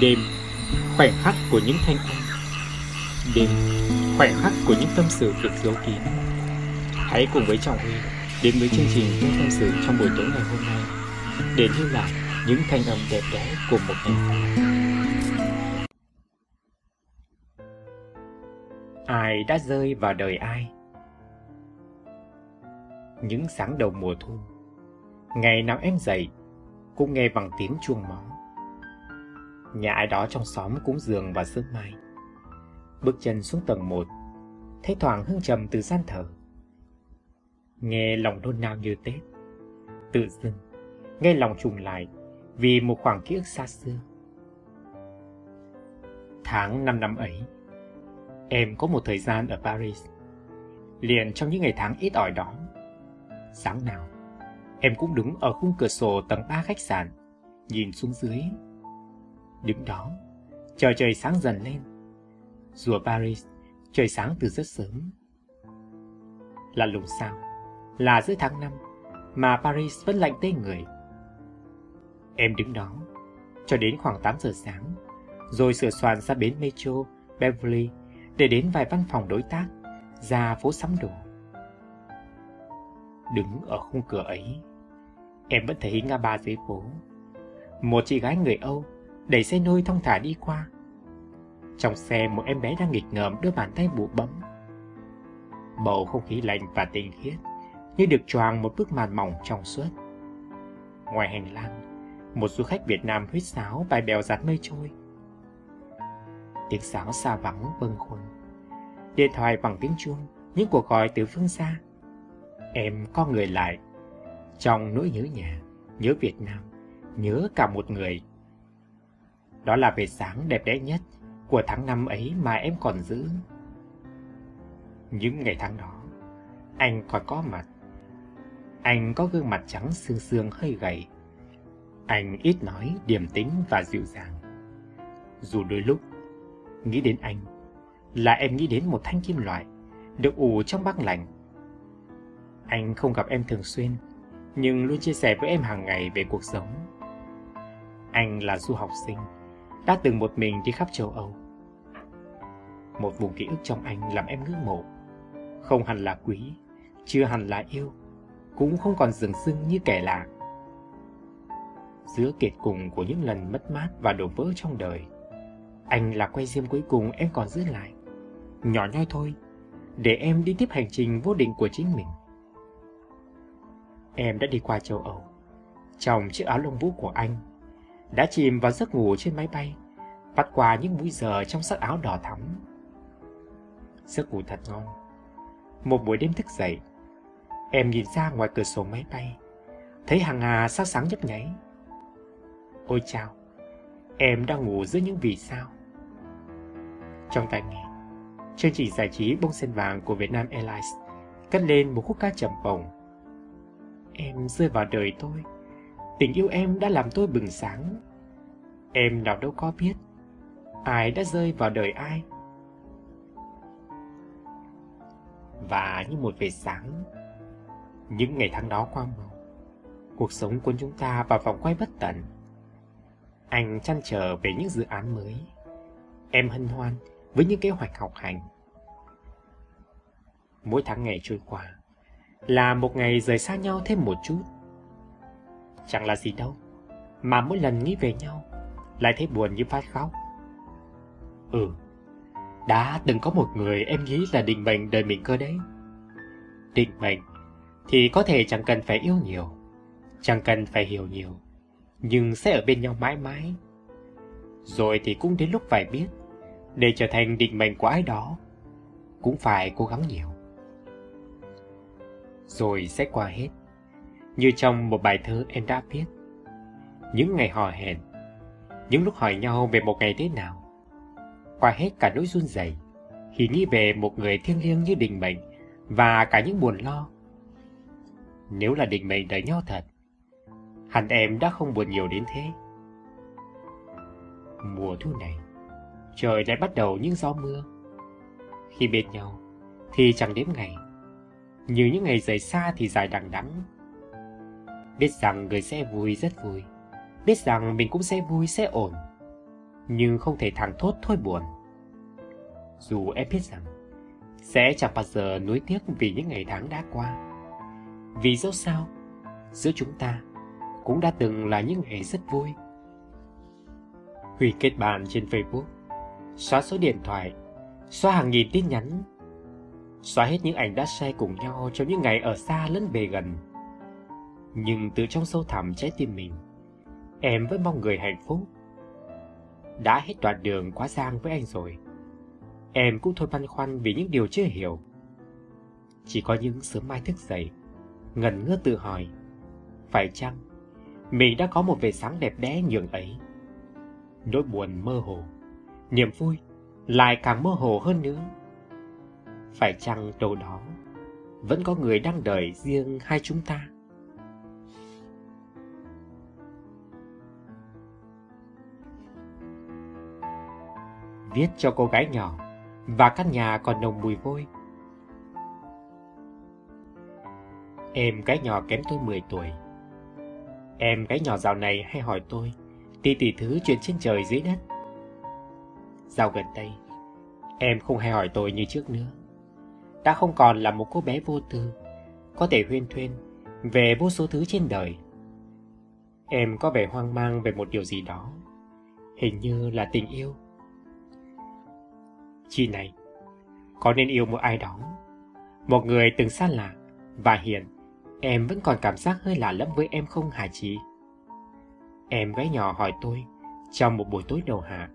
Đêm, khoảnh khắc của những thanh âm. Đêm, khoảnh khắc của những tâm sự được giấu kín. Hãy cùng với Trọng Huy đến với chương trình Những tâm sự trong buổi tối ngày hôm nay Để lưu lại những thanh âm đẹp đẽ của một ngày Ai đã rơi vào đời ai? Những sáng đầu mùa thu Ngày nào em dậy Cũng nghe bằng tiếng chuông máu Nhà ai đó trong xóm cúng giường và sương mai. Bước chân xuống tầng 1 Thấy thoảng hương trầm từ gian thờ. Nghe lòng nôn nao như Tết, Tự dưng, Nghe lòng trùng lại Vì một khoảng ký ức xa xưa. Tháng 5 năm ấy, Em có một thời gian ở Paris. Liền trong những ngày tháng ít ỏi đó, Sáng nào, Em cũng đứng ở khung cửa sổ tầng 3 khách sạn, Nhìn xuống dưới. Đứng đó, Chờ trời sáng dần lên. Rùa Paris, Trời sáng từ rất sớm. Là lùng sao? Là giữa tháng 5 Mà Paris vẫn lạnh tê người. Em đứng đó, Cho đến khoảng 8 giờ sáng, Rồi sửa soạn ra bến metro Beverly Để đến vài văn phòng đối tác, Ra phố sắm đồ. Đứng ở khung cửa ấy, Em vẫn thấy ngã ba dưới phố. Một chị gái người Âu Đẩy xe nôi thong thả đi qua. Trong xe, một em bé đang nghịch ngợm đưa bàn tay bụ bấm Bầu không khí lạnh và tinh khiết Như được choàng một bức màn mỏng trong suốt. Ngoài hành lang, Một du khách Việt Nam huýt sáo bài bèo giặt mây trôi. Tiếng sáo xa vắng vâng khuâng. Điện thoại bằng tiếng chuông, Những cuộc gọi từ phương xa. Em có người lại, Trong nỗi nhớ nhà, Nhớ Việt Nam, Nhớ cả một người đó là về sáng đẹp đẽ nhất Của tháng năm ấy mà em còn giữ. Những ngày tháng đó Anh còn có mặt. Anh có gương mặt trắng xương xương hơi gầy. Anh ít nói, điềm tĩnh và dịu dàng. Dù đôi lúc Nghĩ đến anh Là em nghĩ đến một thanh kim loại Được ủ trong băng lạnh anh không gặp em thường xuyên, nhưng luôn chia sẻ với em hàng ngày về cuộc sống. Anh là du học sinh, đã từng một mình đi khắp châu Âu. Một vùng ký ức trong anh làm em ngưỡng mộ. Không hẳn là quý, chưa hẳn là yêu, cũng không còn dừng dưng như kẻ lạ. Giữa kiệt cùng của những lần mất mát và đổ vỡ trong đời, anh là quay diêm cuối cùng em còn giữ lại. Nhỏ nhoi thôi, để em đi tiếp hành trình vô định của chính mình. Em đã đi qua châu Âu Trong chiếc áo lông vũ của anh đã chìm vào giấc ngủ trên máy bay, Vắt qua những múi giờ trong sắc áo đỏ thắm. Giấc ngủ thật ngon. Một buổi đêm thức dậy, Em nhìn ra ngoài cửa sổ máy bay, Thấy hàng hà sao sáng nhấp nháy. Ôi chào, Em đang ngủ giữa những vì sao? Trong tai nghe, Chương trình giải trí bông sen vàng của Vietnam Airlines cất lên một khúc ca trầm bổng Em rơi vào đời tôi. Tình yêu em đã làm tôi bừng sáng Em nào đâu có biết, Ai đã rơi vào đời ai Và như một vệt sáng, Những ngày tháng đó qua màu. Cuộc sống của chúng ta vào vòng quay bất tận Anh chăn trở về những dự án mới Em hân hoan với những kế hoạch học hành Mỗi tháng ngày trôi qua là một ngày rời xa nhau thêm một chút. Chẳng là gì đâu, mà mỗi lần nghĩ về nhau, lại thấy buồn như phát khóc. Ừ, đã từng có một người em nghĩ là định mệnh đời mình cơ đấy. Định mệnh thì có thể chẳng cần phải yêu nhiều, chẳng cần phải hiểu nhiều, nhưng sẽ ở bên nhau mãi mãi. Rồi thì cũng đến lúc phải biết, để trở thành định mệnh của ai đó, cũng phải cố gắng nhiều rồi sẽ qua hết. Như trong một bài thơ em đã viết. Những ngày hò hẹn, những lúc hỏi nhau về một ngày thế nào. Qua hết cả nỗi run rẩy khi nghĩ về một người thiêng liêng như định mệnh và cả những buồn lo. Nếu là định mệnh đời nhau thật, hẳn em đã không buồn nhiều đến thế. Mùa thu này, trời lại bắt đầu những gió mưa. Khi bên nhau, thì chẳng đếm ngày như những ngày rời xa thì dài đằng đẵng. Biết rằng người sẽ vui rất vui, biết rằng mình cũng sẽ vui sẽ ổn. nhưng không thể thẳng thốt thôi buồn. Dù em biết rằng sẽ chẳng bao giờ nuối tiếc vì những ngày tháng đã qua. Vì dẫu sao, giữa chúng ta cũng đã từng là những ngày rất vui. hủy kết bạn trên Facebook, xóa số điện thoại, xóa hàng nghìn tin nhắn, xóa hết những ảnh đã share cùng nhau trong những ngày ở xa lẫn bề gần. Nhưng từ trong sâu thẳm trái tim mình, em vẫn mong người hạnh phúc. Đã hết đoạn đường quá giang với anh rồi. Em cũng thôi băn khoăn vì những điều chưa hiểu. Chỉ có những sớm mai thức dậy, ngần ngơ tự hỏi, phải chăng mình đã có một về sáng đẹp đẽ nhường ấy? Nỗi buồn mơ hồ, niềm vui lại càng mơ hồ hơn nữa. Phải chăng đâu đó vẫn có người đang đợi riêng hai chúng ta? Viết cho cô gái nhỏ và căn nhà còn nồng mùi vôi. Em gái nhỏ kém tôi 10 tuổi. Em gái nhỏ dạo này hay hỏi tôi tỷ tỷ thứ chuyện trên trời dưới đất. Dạo gần đây, em không hay hỏi tôi như trước nữa. Đã không còn là một cô bé vô tư, có thể huyên thuyên về vô số thứ trên đời. Em có vẻ hoang mang về một điều gì đó, hình như là tình yêu chi này, có nên yêu một ai đó, một người từng xa lạ và hiện em vẫn còn cảm giác hơi lạ lẫm với em không hả chị? Em gái nhỏ hỏi tôi trong một buổi tối đầu hạ.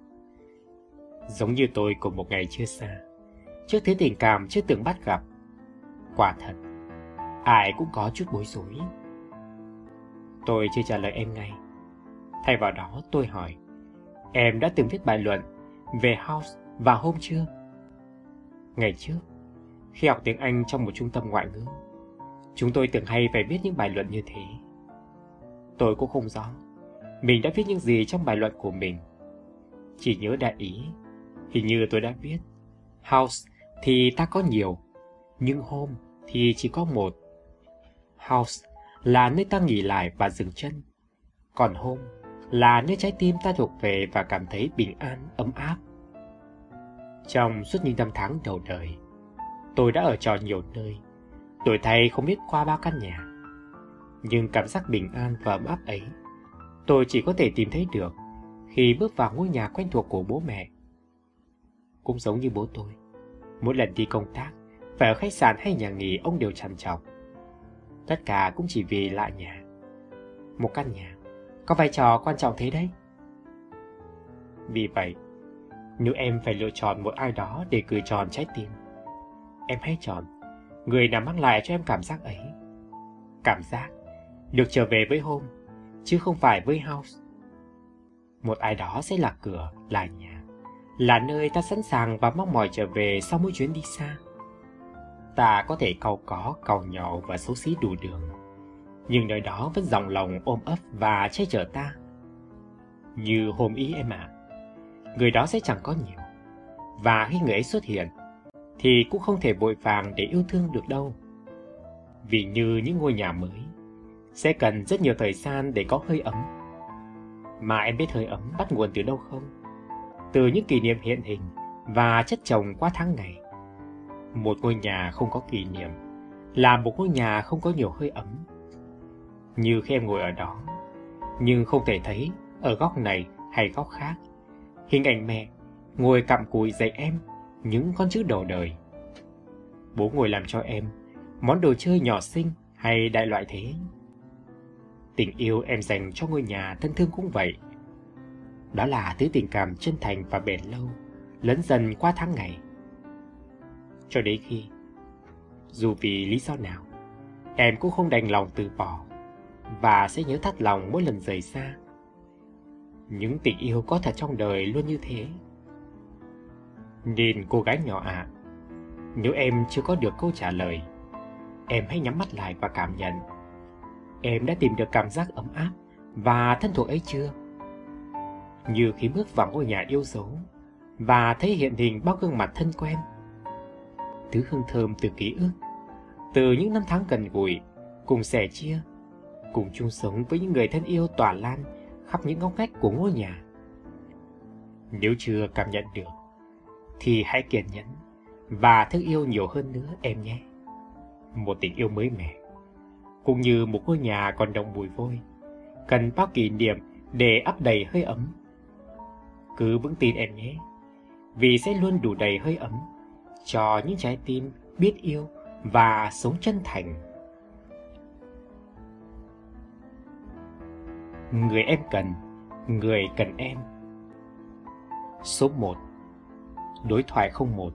Giống như tôi cùng một ngày chưa xa, trước thế tình cảm chưa từng bắt gặp. Quả thật, ai cũng có chút bối rối. Tôi chưa trả lời em ngay. Thay vào đó tôi hỏi, em đã từng viết bài luận về House và hôm trưa. Ngày trước, khi học tiếng Anh trong một trung tâm ngoại ngữ, chúng tôi từng hay phải viết những bài luận như thế. Tôi cũng không rõ mình đã viết những gì trong bài luận của mình. Chỉ nhớ đại ý, hình như tôi đã viết. House thì ta có nhiều, nhưng home thì chỉ có một. House là nơi ta nghỉ lại và dừng chân. Còn home là nơi trái tim ta thuộc về và cảm thấy bình an, ấm áp. Trong suốt những năm tháng đầu đời, tôi đã ở trò nhiều nơi, đổi thay không biết qua bao căn nhà. Nhưng cảm giác bình an và ấm áp ấy tôi chỉ có thể tìm thấy được khi bước vào ngôi nhà quen thuộc của bố mẹ. Cũng giống như bố tôi, mỗi lần đi công tác, phải ở khách sạn hay nhà nghỉ ông đều trằn trọc. Tất cả cũng chỉ vì lại nhà. Một căn nhà, có vai trò quan trọng thế đấy. Vì vậy, nếu em phải lựa chọn một ai đó để cười tròn trái tim, em hãy chọn người nào mang lại cho em cảm giác ấy. Cảm giác được trở về với hôm chứ không phải với house. Một ai đó sẽ là cửa, là nhà, là nơi ta sẵn sàng và mong mỏi trở về sau mỗi chuyến đi xa. Ta có thể cầu có, cầu nhậu và xấu xí đủ đường, nhưng nơi đó vẫn dòng lòng ôm ấp và che chở ta. Như hôm ý em ạ, à, người đó sẽ chẳng có nhiều, và khi người ấy xuất hiện, thì cũng không thể vội vàng để yêu thương được đâu. Vì như những ngôi nhà mới, sẽ cần rất nhiều thời gian để có hơi ấm. Mà em biết hơi ấm bắt nguồn từ đâu không? Từ những kỷ niệm hiện hình và chất chồng qua tháng ngày. Một ngôi nhà không có kỷ niệm là một ngôi nhà không có nhiều hơi ấm. Như khi em ngồi ở đó, nhưng không thể thấy ở góc này hay góc khác. Hình ảnh mẹ ngồi cặm cụi dạy em những con chữ đầu đời. Bố ngồi làm cho em món đồ chơi nhỏ xinh hay đại loại thế. Tình yêu em dành cho ngôi nhà thân thương cũng vậy. Đó là thứ tình cảm chân thành và bền lâu, lấn dần qua tháng ngày. Cho đến khi, dù vì lý do nào, em cũng không đành lòng từ bỏ và sẽ nhớ thắt lòng mỗi lần rời xa. Những tình yêu có thật trong đời luôn như thế. Nên cô gái nhỏ ạ, à, nếu em chưa có được câu trả lời, em hãy nhắm mắt lại và cảm nhận Em đã tìm được cảm giác ấm áp và thân thuộc ấy chưa? Như khi bước vào ngôi nhà yêu dấu và thấy hiện hình bao gương mặt thân quen. Thứ hương thơm từ ký ức, từ những năm tháng gần gũi, cùng sẻ chia, cùng chung sống với những người thân yêu tỏa lan khắp những ngóc ngách của ngôi nhà. Nếu chưa cảm nhận được, thì hãy kiên nhẫn và thương yêu nhiều hơn nữa em nhé. Một tình yêu mới mẻ, cũng như một ngôi nhà còn đồng mùi vôi, cần bao kỷ niệm để ấp đầy hơi ấm. Cứ vững tin em nhé, vì sẽ luôn đủ đầy hơi ấm cho những trái tim biết yêu và sống chân thành. Người em cần, người cần em. Số 1 Đối thoại 01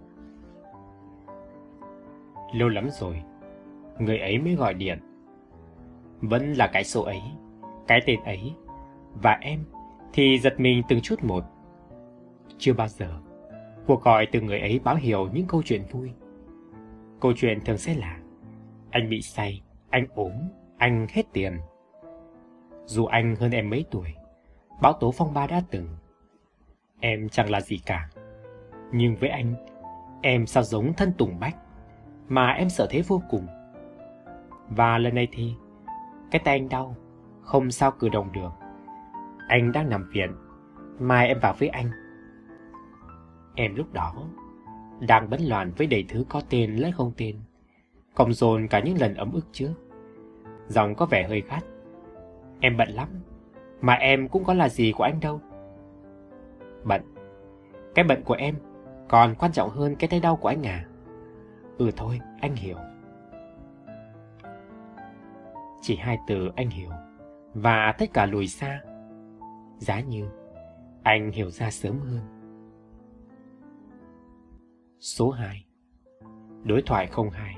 Lâu lắm rồi, người ấy mới gọi điện. Vẫn là cái số ấy, cái tên ấy, và em thì giật mình từng chút một. Chưa bao giờ, cuộc gọi từ người ấy báo hiệu những câu chuyện vui. Câu chuyện thường sẽ là Anh bị say, anh ốm, anh hết tiền. Dù anh hơn em mấy tuổi, bão tố phong ba đã từng. Em chẳng là gì cả. Nhưng với anh, em sao giống thân Tùng Bách, mà em sợ thế vô cùng. Và lần này thì, cái tay anh đau, không sao cử động được. Anh đang nằm viện, mai em vào với anh. Em lúc đó đang bấn loạn với đầy thứ có tên lẫn không tên, cộng dồn cả những lần ấm ức trước. Giọng có vẻ hơi gắt. Em bận lắm, mà em cũng có là gì của anh đâu. Bận. Cái bận của em còn quan trọng hơn cái tay đau của anh à? Ừ thôi, anh hiểu. Chỉ hai từ anh hiểu, và tất cả lùi xa. Giá như anh hiểu ra sớm hơn. Số 2 Đối thoại 02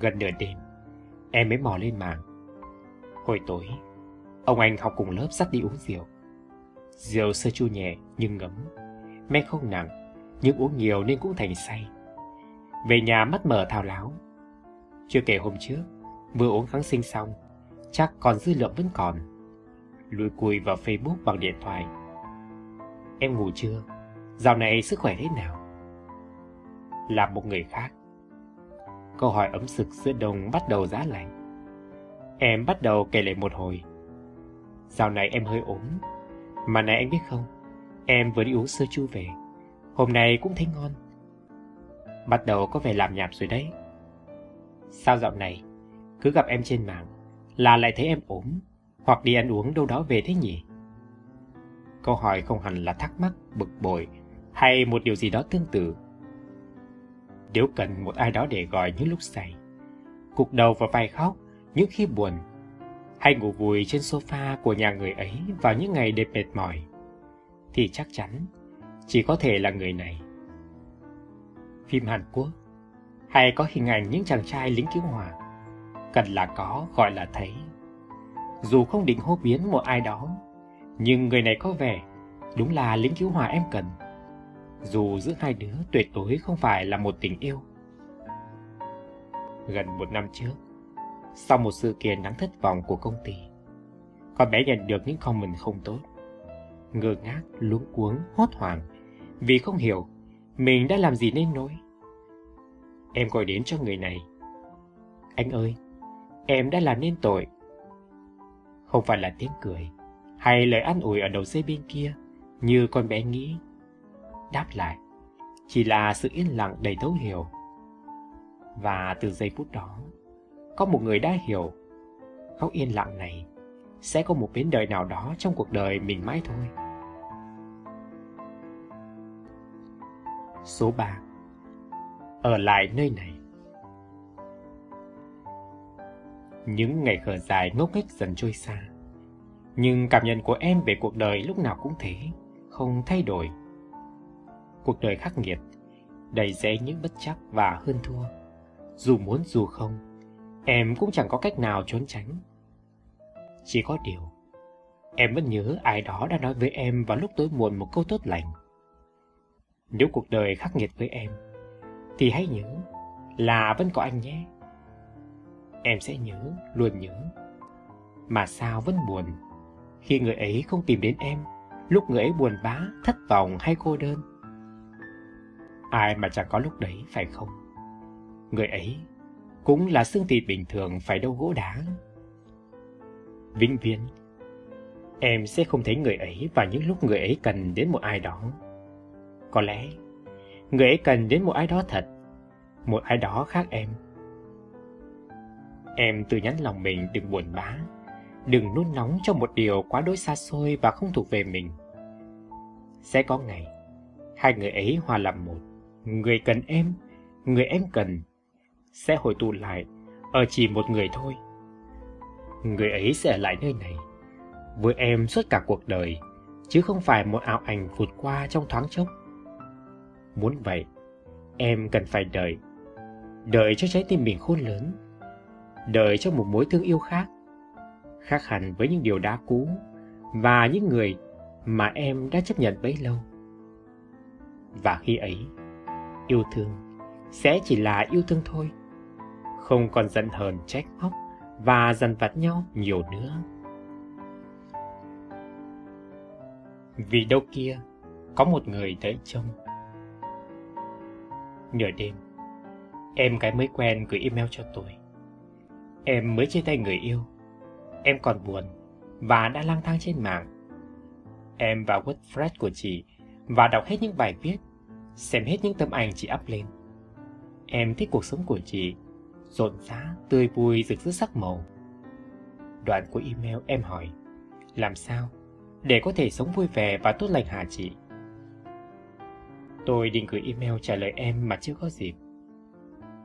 Gần nửa đêm, em mới mò lên mạng. Hồi tối, ông anh học cùng lớp dắt đi uống rượu. Rượu sơ chua nhẹ nhưng ngấm, men không nặng, nhưng uống nhiều nên cũng thành say. Về nhà mắt mở thao láo. Chưa kể hôm trước, vừa uống kháng sinh xong, chắc còn dư lượng vẫn còn. Lùi cùi vào Facebook bằng điện thoại. Em ngủ chưa? Dạo này sức khỏe thế nào? Là một người khác. Câu hỏi ấm sực giữa đông bắt đầu giá lạnh. Em bắt đầu kể lại một hồi. Dạo này em hơi ốm. Mà này anh biết không, em vừa đi uống sơ chu về. Hôm nay cũng thấy ngon. Bắt đầu có vẻ làm nhảm rồi đấy. Sao dạo này, cứ gặp em trên mạng là lại thấy em ốm hoặc đi ăn uống đâu đó về thế nhỉ? Câu hỏi không hẳn là thắc mắc, bực bội hay một điều gì đó tương tự. Nếu cần một ai đó để gọi những lúc say, cục đầu vào vai khóc những khi buồn, hay ngủ vùi trên sofa của nhà người ấy vào những ngày đêm mệt mỏi, thì chắc chắn chỉ có thể là người này. Phim Hàn Quốc hay có hình ảnh những chàng trai lính cứu hỏa, cần là có gọi là thấy. Dù không định hô biến một ai đó, nhưng người này có vẻ đúng là lính cứu hỏa em cần. Dù giữa hai đứa tuyệt đối không phải là một tình yêu. Gần một năm trước, sau một sự kiện đáng thất vọng của công ty, con bé nhận được những comment không tốt. Ngơ ngác, luống cuống, hốt hoảng vì không hiểu mình đã làm gì nên nỗi. Em gọi đến cho người này. Anh ơi, em đã làm nên tội. Không phải là tiếng cười hay lời an ủi ở đầu dây bên kia như con bé nghĩ. Đáp lại, chỉ là sự yên lặng đầy thấu hiểu. Và từ giây phút đó, có một người đã hiểu khóc yên lặng này sẽ có một biến đời nào đó trong cuộc đời mình mãi thôi. Số 3 Ở lại nơi này Những ngày khờ dài ngốc nghếch dần trôi xa Nhưng cảm nhận của em về cuộc đời lúc nào cũng thế Không thay đổi Cuộc đời khắc nghiệt Đầy rẽ những bất chắc và hơn thua Dù muốn dù không Em cũng chẳng có cách nào trốn tránh Chỉ có điều Em vẫn nhớ ai đó đã nói với em vào lúc tối muộn một câu tốt lành nếu cuộc đời khắc nghiệt với em, thì hãy nhớ là vẫn có anh nhé. Em sẽ nhớ, luôn nhớ. Mà sao vẫn buồn khi người ấy không tìm đến em lúc người ấy buồn bã, thất vọng hay cô đơn. Ai mà chẳng có lúc đấy phải không? Người ấy cũng là xương thịt bình thường phải đâu gỗ đá. Vĩnh viễn, em sẽ không thấy người ấy vào những lúc người ấy cần đến một ai đó. Có lẽ, người ấy cần đến một ai đó thật, một ai đó khác em. Em tự nhắn lòng mình đừng buồn bã, đừng nôn nóng cho một điều quá đối xa xôi và không thuộc về mình. Sẽ có ngày, hai người ấy hòa làm một, người cần em, người em cần, sẽ hồi tụ lại ở chỉ một người thôi. Người ấy sẽ ở lại nơi này, với em suốt cả cuộc đời, chứ không phải một ảo ảnh vụt qua trong thoáng chốc. Muốn vậy, em cần phải đợi, đợi cho trái tim mình khôn lớn, đợi cho một mối thương yêu khác, khác hẳn với những điều đã cũ và những người mà em đã chấp nhận bấy lâu. Và khi ấy, yêu thương sẽ chỉ là yêu thương thôi, không còn giận hờn trách móc và dằn vặt nhau nhiều nữa. Vì đâu kia có một người tới trông. Nửa đêm, em gái mới quen gửi email cho tôi. Em mới chia tay người yêu. Em còn buồn và đã lang thang trên mạng. Em vào WordPress của chị và đọc hết những bài viết, xem hết những tấm ảnh chị up lên. Em thích cuộc sống của chị, rộn rã, tươi vui, rực rỡ sắc màu. Đoạn của email em hỏi, làm sao để có thể sống vui vẻ và tốt lành hả chị? Tôi định gửi email trả lời em mà chưa có dịp.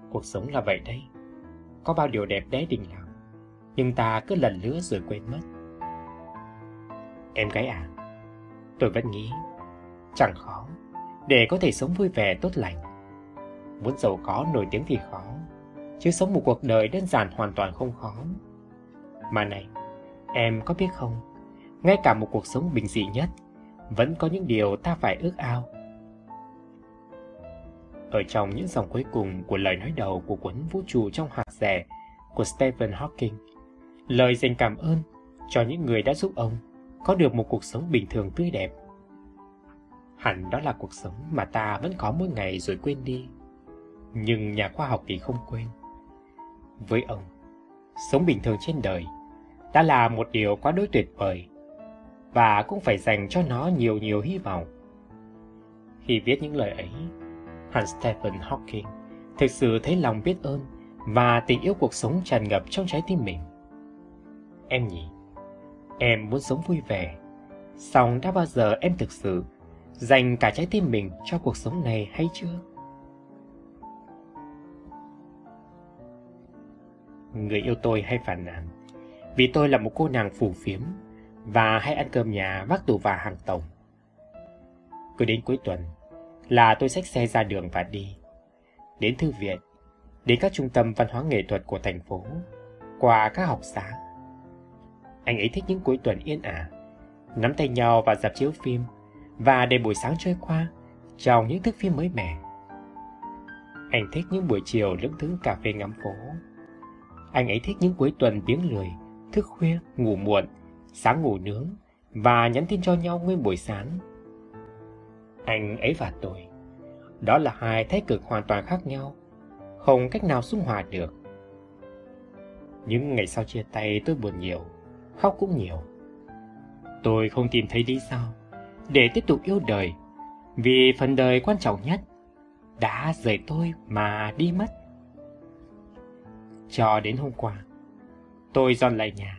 Cuộc sống là vậy đấy. Có bao điều đẹp đẽ định làm, nhưng ta cứ lần lứa rồi quên mất. Em gái à, tôi vẫn nghĩ chẳng khó để có thể sống vui vẻ tốt lành. Muốn giàu có nổi tiếng thì khó, chứ sống một cuộc đời đơn giản hoàn toàn không khó. Mà này, em có biết không, ngay cả một cuộc sống bình dị nhất, vẫn có những điều ta phải ước ao. Ở trong những dòng cuối cùng của lời nói đầu của cuốn Vũ trụ trong hạt rẻ của Stephen Hawking, lời dành cảm ơn cho những người đã giúp ông có được một cuộc sống bình thường tươi đẹp. Hẳn đó là cuộc sống mà ta vẫn có mỗi ngày rồi quên đi. Nhưng nhà khoa học thì không quên. Với ông, sống bình thường trên đời đã là một điều quá đối tuyệt vời và cũng phải dành cho nó nhiều nhiều hy vọng. Khi viết những lời ấy, Hans Stephen Hawking thực sự thấy lòng biết ơn và tình yêu cuộc sống tràn ngập trong trái tim mình. Em nhỉ, em muốn sống vui vẻ, song đã bao giờ em thực sự dành cả trái tim mình cho cuộc sống này hay chưa? Người yêu tôi hay phản nàn vì tôi là một cô nàng phù phiếm và hay ăn cơm nhà vác tủ và hàng tổng. Cứ đến cuối tuần là tôi xách xe ra đường và đi. Đến thư viện, đến các trung tâm văn hóa nghệ thuật của thành phố, qua các học xá. Anh ấy thích những cuối tuần yên ả, nắm tay nhau và dạp chiếu phim và để buổi sáng trôi qua trong những thước phim mới mẻ. Anh thích những buổi chiều lững thững cà phê ngắm phố. Anh ấy thích những cuối tuần biếng lười, thức khuya, ngủ muộn sáng ngủ nướng và nhắn tin cho nhau nguyên buổi sáng. Anh ấy và tôi, đó là hai thái cực hoàn toàn khác nhau, không cách nào xung hòa được. Những ngày sau chia tay tôi buồn nhiều, khóc cũng nhiều. Tôi không tìm thấy lý do để tiếp tục yêu đời, vì phần đời quan trọng nhất đã rời tôi mà đi mất. Cho đến hôm qua, tôi dọn lại nhà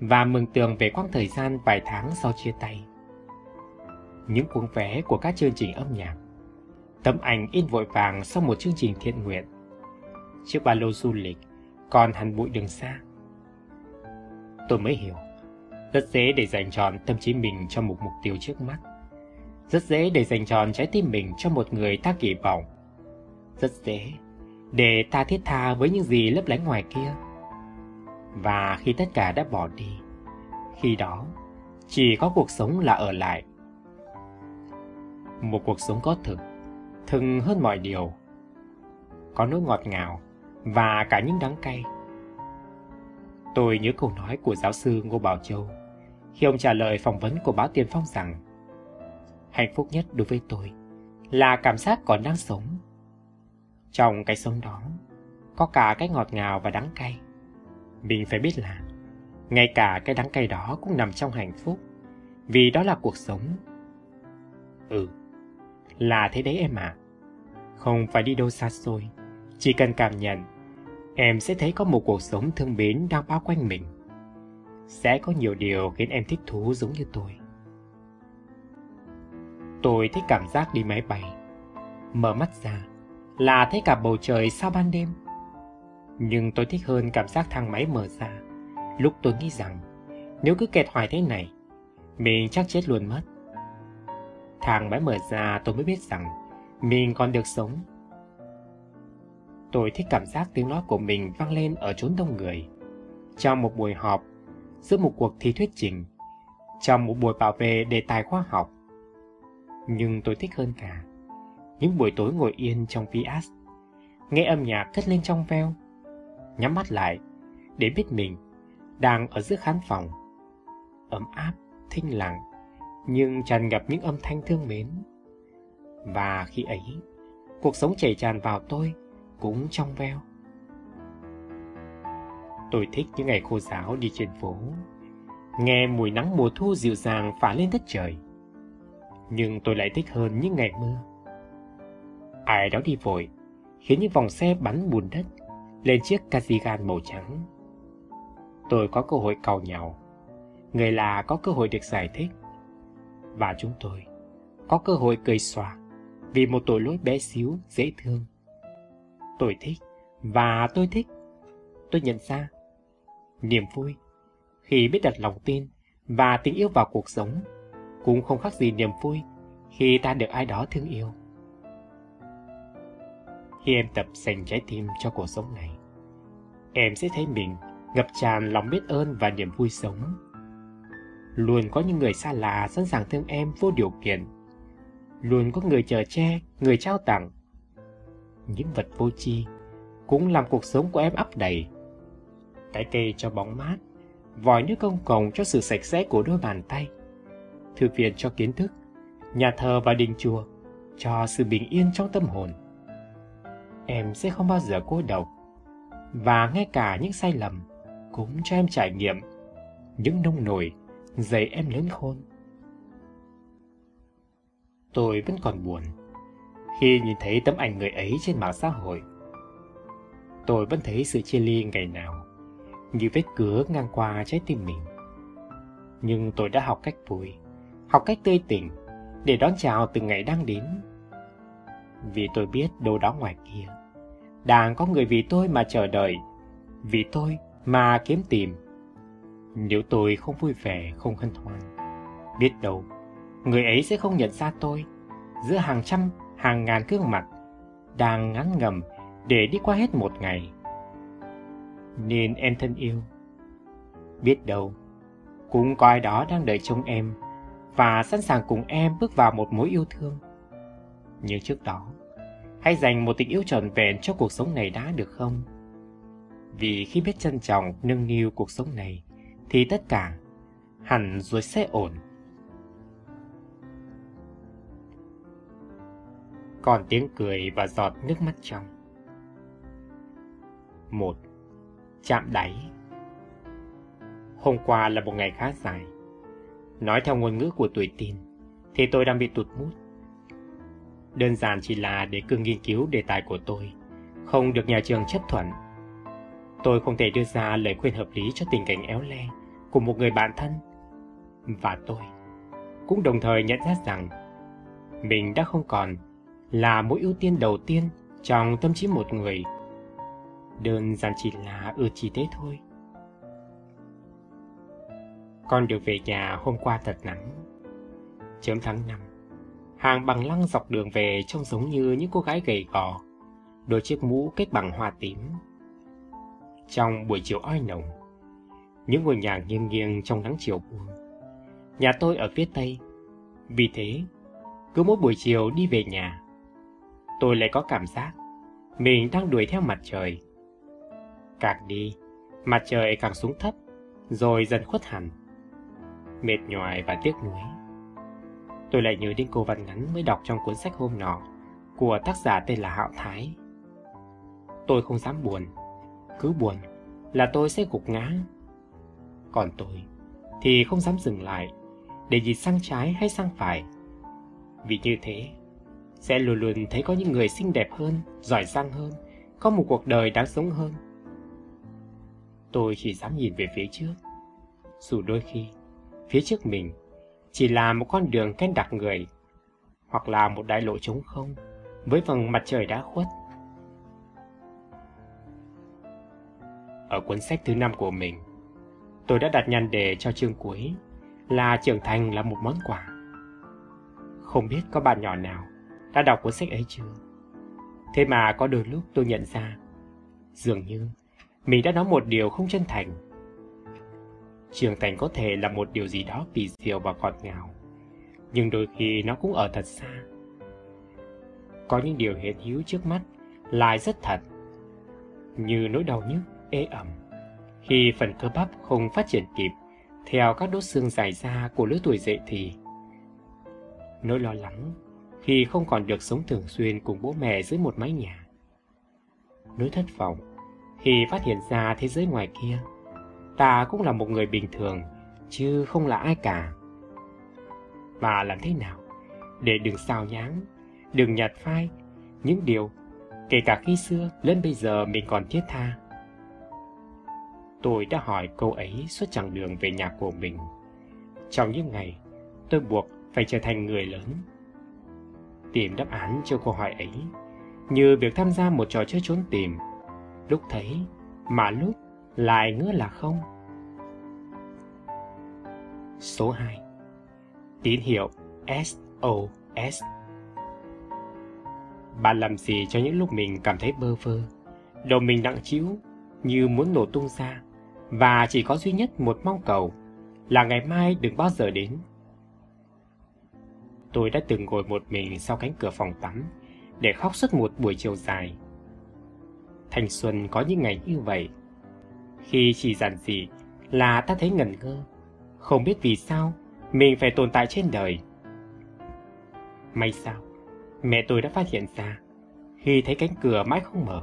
và mừng tường về quãng thời gian vài tháng sau chia tay. Những cuốn vé của các chương trình âm nhạc, tấm ảnh in vội vàng sau một chương trình thiện nguyện, chiếc ba lô du lịch còn hẳn bụi đường xa. Tôi mới hiểu, rất dễ để dành trọn tâm trí mình cho một mục tiêu trước mắt. Rất dễ để dành trọn trái tim mình cho một người ta kỳ vọng. Rất dễ để ta thiết tha với những gì lấp lánh ngoài kia và khi tất cả đã bỏ đi, khi đó chỉ có cuộc sống là ở lại. Một cuộc sống có thực, thực hơn mọi điều. Có nỗi ngọt ngào và cả những đắng cay. Tôi nhớ câu nói của giáo sư Ngô Bảo Châu khi ông trả lời phỏng vấn của báo Tiền Phong rằng hạnh phúc nhất đối với tôi là cảm giác còn đang sống. Trong cái sống đó, có cả cái ngọt ngào và đắng cay. Mình phải biết là ngay cả cái đắng cay đó cũng nằm trong hạnh phúc. vì đó là cuộc sống. Ừ, là thế đấy em ạ. À. Không phải đi đâu xa xôi, chỉ cần cảm nhận, em sẽ thấy có một cuộc sống thương mến đang bao quanh mình. Sẽ có nhiều điều khiến em thích thú giống như tôi. Tôi thích cảm giác đi máy bay. Mở mắt ra là thấy cả bầu trời sau ban đêm. Nhưng tôi thích hơn cảm giác thang máy mở ra. Lúc tôi nghĩ rằng nếu cứ kẹt hoài thế này, mình chắc chết luôn mất. Thang máy mở ra tôi mới biết rằng mình còn được sống. Tôi thích cảm giác tiếng nói của mình vang lên ở chốn đông người. Trong một buổi họp, giữa một cuộc thi thuyết trình, trong một buổi bảo vệ đề tài khoa học. Nhưng tôi thích hơn cả những buổi tối ngồi yên trong vias, nghe âm nhạc cất lên trong veo, nhắm mắt lại để biết mình đang ở giữa khán phòng, ấm áp, thinh lặng, nhưng tràn ngập những âm thanh thương mến. Và khi ấy, cuộc sống chảy tràn vào tôi cũng trong veo. Tôi thích những ngày khô giáo đi trên phố, nghe mùi nắng mùa thu dịu dàng phả lên đất trời. Nhưng tôi lại thích hơn những ngày mưa. Ai đó đi vội, khiến những vòng xe bắn bùn đất lên chiếc cardigan màu trắng. Tôi có cơ hội cầu nhau, người là có cơ hội được giải thích. Và chúng tôi có cơ hội cười xòa vì một tội lỗi bé xíu, dễ thương. Tôi thích, và tôi thích. Tôi nhận ra niềm vui khi biết đặt lòng tin và tình yêu vào cuộc sống cũng không khác gì niềm vui khi ta được ai đó thương yêu. Khi em tập dành trái tim cho cuộc sống này, em sẽ thấy mình ngập tràn lòng biết ơn và niềm vui sống. Luôn có những người xa lạ sẵn sàng thương em vô điều kiện. Luôn có người chờ che, người trao tặng. Những vật vô tri cũng làm cuộc sống của em ấp đầy. Cái cây cho bóng mát, vòi nước công cộng cho sự sạch sẽ của đôi bàn tay, thư viện cho kiến thức, nhà thờ và đình chùa cho sự bình yên trong tâm hồn em sẽ không bao giờ cô độc. Và ngay cả những sai lầm cũng cho em trải nghiệm những nông nổi dạy em lớn khôn. Tôi vẫn còn buồn khi nhìn thấy tấm ảnh người ấy trên mạng xã hội. Tôi vẫn thấy sự chia ly ngày nào như vết cứa ngang qua trái tim mình. Nhưng tôi đã học cách vui, học cách tươi tỉnh để đón chào từng ngày đang đến. Vì tôi biết đâu đó ngoài kia đang có người vì tôi mà chờ đợi, vì tôi mà kiếm tìm. Nếu tôi không vui vẻ, không hân hoan, biết đâu, người ấy sẽ không nhận ra tôi giữa hàng trăm, hàng ngàn gương mặt đang ngắn ngầm để đi qua hết một ngày. Nên em thân yêu, biết đâu, cũng có ai đó đang đợi trông em và sẵn sàng cùng em bước vào một mối yêu thương. Nhưng trước đó, Hãy dành một tình yêu trọn vẹn cho cuộc sống này đã được không? Vì khi biết trân trọng, nâng niu cuộc sống này, thì tất cả hẳn rồi sẽ ổn. Còn tiếng cười và giọt nước mắt trong. một Chạm đáy Hôm qua là một ngày khá dài. Nói theo ngôn ngữ của tuổi tin, thì tôi đang bị tụt mút đơn giản chỉ là để cương nghiên cứu đề tài của tôi, không được nhà trường chấp thuận. Tôi không thể đưa ra lời khuyên hợp lý cho tình cảnh éo le của một người bạn thân. Và tôi cũng đồng thời nhận ra rằng mình đã không còn là mối ưu tiên đầu tiên trong tâm trí một người. Đơn giản chỉ là ư chỉ thế thôi. Con được về nhà hôm qua thật nắng. Chớm tháng năm, Hàng bằng lăng dọc đường về trông giống như những cô gái gầy gò, đôi chiếc mũ kết bằng hoa tím. Trong buổi chiều oi nồng, những ngôi nhà nghiêng nghiêng trong nắng chiều buông. Nhà tôi ở phía tây, vì thế, cứ mỗi buổi chiều đi về nhà, tôi lại có cảm giác mình đang đuổi theo mặt trời. Càng đi, mặt trời càng xuống thấp, rồi dần khuất hẳn. Mệt nhoài và tiếc nuối tôi lại nhớ đến cô văn ngắn mới đọc trong cuốn sách hôm nọ của tác giả tên là Hạo Thái. Tôi không dám buồn, cứ buồn là tôi sẽ gục ngã. Còn tôi thì không dám dừng lại để nhìn sang trái hay sang phải. Vì như thế, sẽ luôn luôn thấy có những người xinh đẹp hơn, giỏi giang hơn, có một cuộc đời đáng sống hơn. Tôi chỉ dám nhìn về phía trước, dù đôi khi phía trước mình chỉ là một con đường khen đặc người, hoặc là một đại lộ trống không với vầng mặt trời đã khuất. Ở cuốn sách thứ năm của mình, tôi đã đặt nhan đề cho chương cuối là trưởng thành là một món quà. Không biết có bạn nhỏ nào đã đọc cuốn sách ấy chưa? Thế mà có đôi lúc tôi nhận ra, dường như mình đã nói một điều không chân thành. Trưởng thành có thể là một điều gì đó kỳ diệu và ngọt ngào, nhưng đôi khi nó cũng ở thật xa. Có những điều hiện hữu trước mắt lại rất thật, như nỗi đau nhức, ê ẩm, khi phần cơ bắp không phát triển kịp theo các đốt xương dài ra của lứa tuổi dậy thì. Nỗi lo lắng khi không còn được sống thường xuyên cùng bố mẹ dưới một mái nhà. Nỗi thất vọng khi phát hiện ra thế giới ngoài kia, ta cũng là một người bình thường, chứ không là ai cả. Và làm thế nào để đừng sao nháng, đừng nhạt phai những điều kể cả khi xưa lên bây giờ mình còn thiết tha. Tôi đã hỏi câu ấy suốt chặng đường về nhà của mình. Trong những ngày, tôi buộc phải trở thành người lớn tìm đáp án cho câu hỏi ấy, như việc tham gia một trò chơi trốn tìm, lúc thấy mà lúc lại ngỡ là không. Số 2 Tín hiệu SOS Bạn làm gì cho những lúc mình cảm thấy bơ vơ, đầu mình nặng trĩu như muốn nổ tung ra, và chỉ có duy nhất một mong cầu là ngày mai đừng bao giờ đến tôi đã từng ngồi một mình sau cánh cửa phòng tắm để khóc suốt một buổi chiều dài. Thanh xuân có những ngày như vậy. Khi chỉ giản dị là ta thấy ngẩn ngơ, không biết vì sao mình phải tồn tại trên đời. May sao, mẹ tôi đã phát hiện ra khi thấy cánh cửa mãi không mở.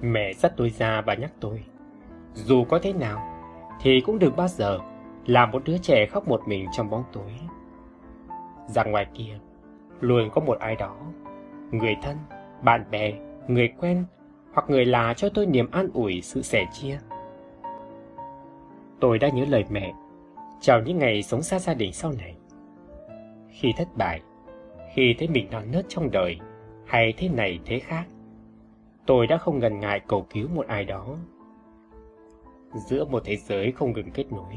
Mẹ dắt tôi ra và nhắc tôi, dù có thế nào thì cũng đừng bao giờ là một đứa trẻ khóc một mình trong bóng tối rằng ngoài kia luôn có một ai đó, người thân, bạn bè, người quen hoặc người lạ cho tôi niềm an ủi sự sẻ chia. Tôi đã nhớ lời mẹ, chào những ngày sống xa gia đình sau này. Khi thất bại, khi thấy mình non nớt trong đời, hay thế này thế khác, tôi đã không ngần ngại cầu cứu một ai đó. Giữa một thế giới không ngừng kết nối,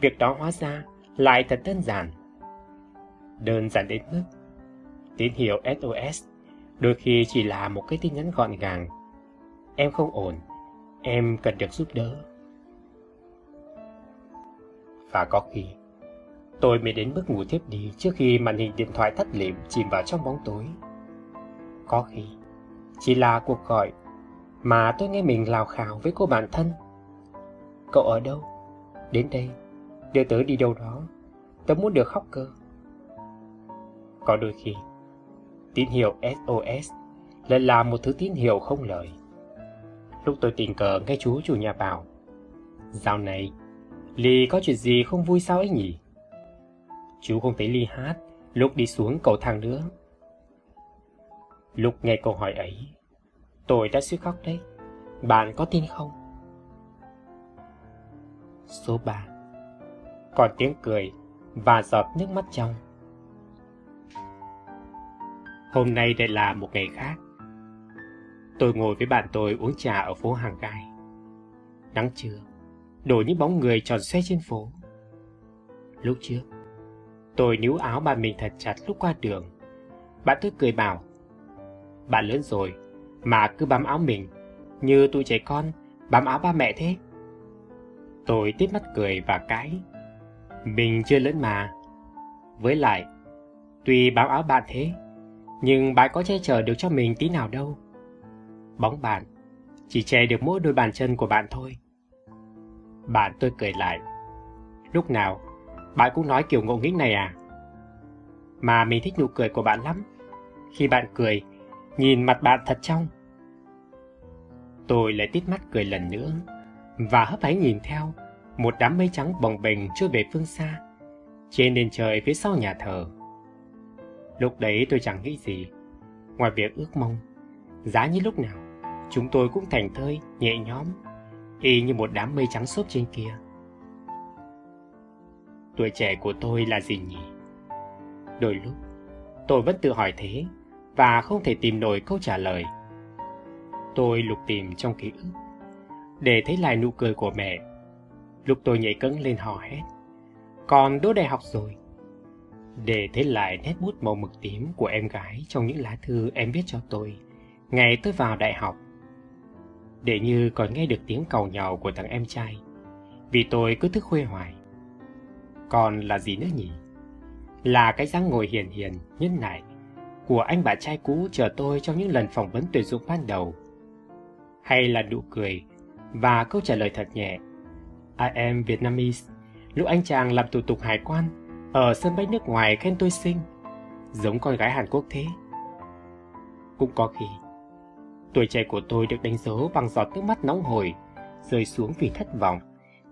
việc đó hóa ra lại thật đơn giản đơn giản đến mức tín hiệu SOS đôi khi chỉ là một cái tin nhắn gọn gàng. Em không ổn, em cần được giúp đỡ. Và có khi, tôi mới đến bước ngủ thiếp đi trước khi màn hình điện thoại thắt lịm chìm vào trong bóng tối. Có khi, chỉ là cuộc gọi mà tôi nghe mình lào khào với cô bạn thân. Cậu ở đâu? Đến đây, đưa tớ đi đâu đó. Tớ muốn được khóc cơ. Có đôi khi, tín hiệu SOS lại là một thứ tín hiệu không lời. Lúc tôi tình cờ nghe chú chủ nhà bảo, Dạo này, Ly có chuyện gì không vui sao ấy nhỉ? Chú không thấy Ly hát lúc đi xuống cầu thang nữa. Lúc nghe câu hỏi ấy, tôi đã suýt khóc đấy. Bạn có tin không? Số 3 Còn tiếng cười và giọt nước mắt trong. Hôm nay lại là một ngày khác. Tôi ngồi với bạn tôi uống trà ở phố Hàng Gai. Nắng trưa, đổ những bóng người tròn xe trên phố. Lúc trước, tôi níu áo bạn mình thật chặt lúc qua đường. Bạn tôi cười bảo, bạn lớn rồi mà cứ bám áo mình như tụi trẻ con bám áo ba mẹ thế. Tôi tiếp mắt cười và cãi. Mình chưa lớn mà. Với lại, tuy bám áo bạn thế, nhưng bạn có che chở được cho mình tí nào đâu. Bóng bạn chỉ che được mỗi đôi bàn chân của bạn thôi. Bạn tôi cười lại. Lúc nào, bạn cũng nói kiểu ngộ nghĩnh này à? Mà mình thích nụ cười của bạn lắm. Khi bạn cười, nhìn mặt bạn thật trong. Tôi lại tít mắt cười lần nữa và hấp hãy nhìn theo một đám mây trắng bồng bềnh trôi về phương xa, trên nền trời phía sau nhà thờ. Lúc đấy tôi chẳng nghĩ gì, ngoài việc ước mong, giá như lúc nào, chúng tôi cũng thành thơi, nhẹ nhõm, y như một đám mây trắng xốp trên kia. Tuổi trẻ của tôi là gì nhỉ? Đôi lúc, tôi vẫn tự hỏi thế và không thể tìm nổi câu trả lời. Tôi lục tìm trong ký ức để thấy lại nụ cười của mẹ. Lúc tôi nhảy cẫng lên hò hét. Còn đỗ đại học rồi. Để thấy lại nét bút màu mực tím của em gái trong những lá thư em viết cho tôi ngày tôi vào đại học. Để như còn nghe được tiếng cầu nhàu của thằng em trai. Vì tôi cứ thức khuya hoài. Còn là gì nữa nhỉ? Là cái dáng ngồi hiền hiền, nhân nại của anh bạn trai cũ chờ tôi trong những lần phỏng vấn tuyển dụng ban đầu. Hay là nụ cười và câu trả lời thật nhẹ. I am Vietnamese. Lúc anh chàng làm thủ tục hải quan ở sân bay nước ngoài khen tôi xinh, giống con gái Hàn Quốc thế. Cũng có khi, tuổi trẻ của tôi được đánh dấu bằng giọt nước mắt nóng hổi, rơi xuống vì thất vọng,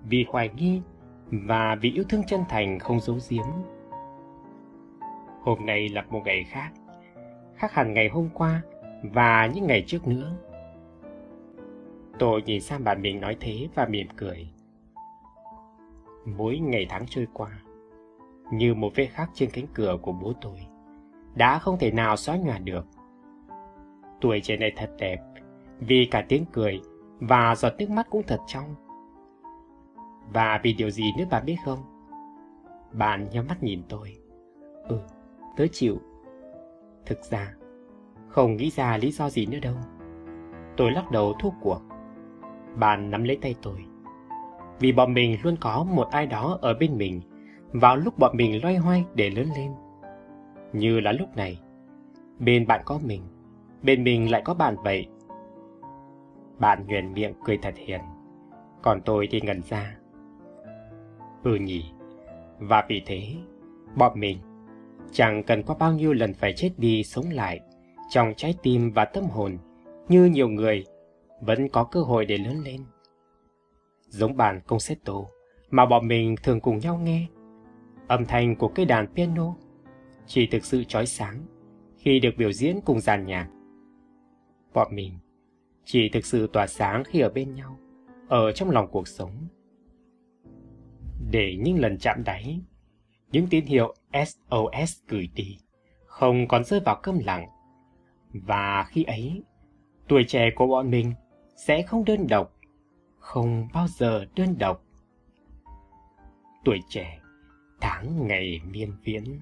vì hoài nghi và vì yêu thương chân thành không giấu giếm. Hôm nay là một ngày khác, khác hẳn ngày hôm qua và những ngày trước nữa. Tôi nhìn sang bạn mình nói thế và mỉm cười. Mỗi ngày tháng trôi qua, như một vết khắc trên cánh cửa của bố tôi, đã không thể nào xóa nhòa được. Tuổi trẻ này thật đẹp, vì cả tiếng cười và giọt nước mắt cũng thật trong. Và vì điều gì nữa bạn biết không? Bạn nhắm mắt nhìn tôi. Ừ, tớ chịu. Thực ra, không nghĩ ra lý do gì nữa đâu. Tôi lắc đầu thua cuộc. Bạn nắm lấy tay tôi. Vì bọn mình luôn có một ai đó ở bên mình vào lúc bọn mình loay hoay để lớn lên. Như là lúc này, bên bạn có mình, bên mình lại có bạn vậy. Bạn nhuền miệng cười thật hiền, còn tôi thì ngẩn ra. Ừ nhỉ, và vì thế, bọn mình chẳng cần có bao nhiêu lần phải chết đi sống lại trong trái tim và tâm hồn như nhiều người vẫn có cơ hội để lớn lên. Giống bản concerto mà bọn mình thường cùng nhau nghe, âm thanh của cây đàn piano chỉ thực sự chói sáng khi được biểu diễn cùng dàn nhạc. Bọn mình chỉ thực sự tỏa sáng khi ở bên nhau, ở trong lòng cuộc sống. Để những lần chạm đáy, những tín hiệu SOS gửi đi, không còn rơi vào câm lặng. Và khi ấy, tuổi trẻ của bọn mình sẽ không đơn độc, không bao giờ đơn độc. Tuổi trẻ, tháng ngày miên viễn.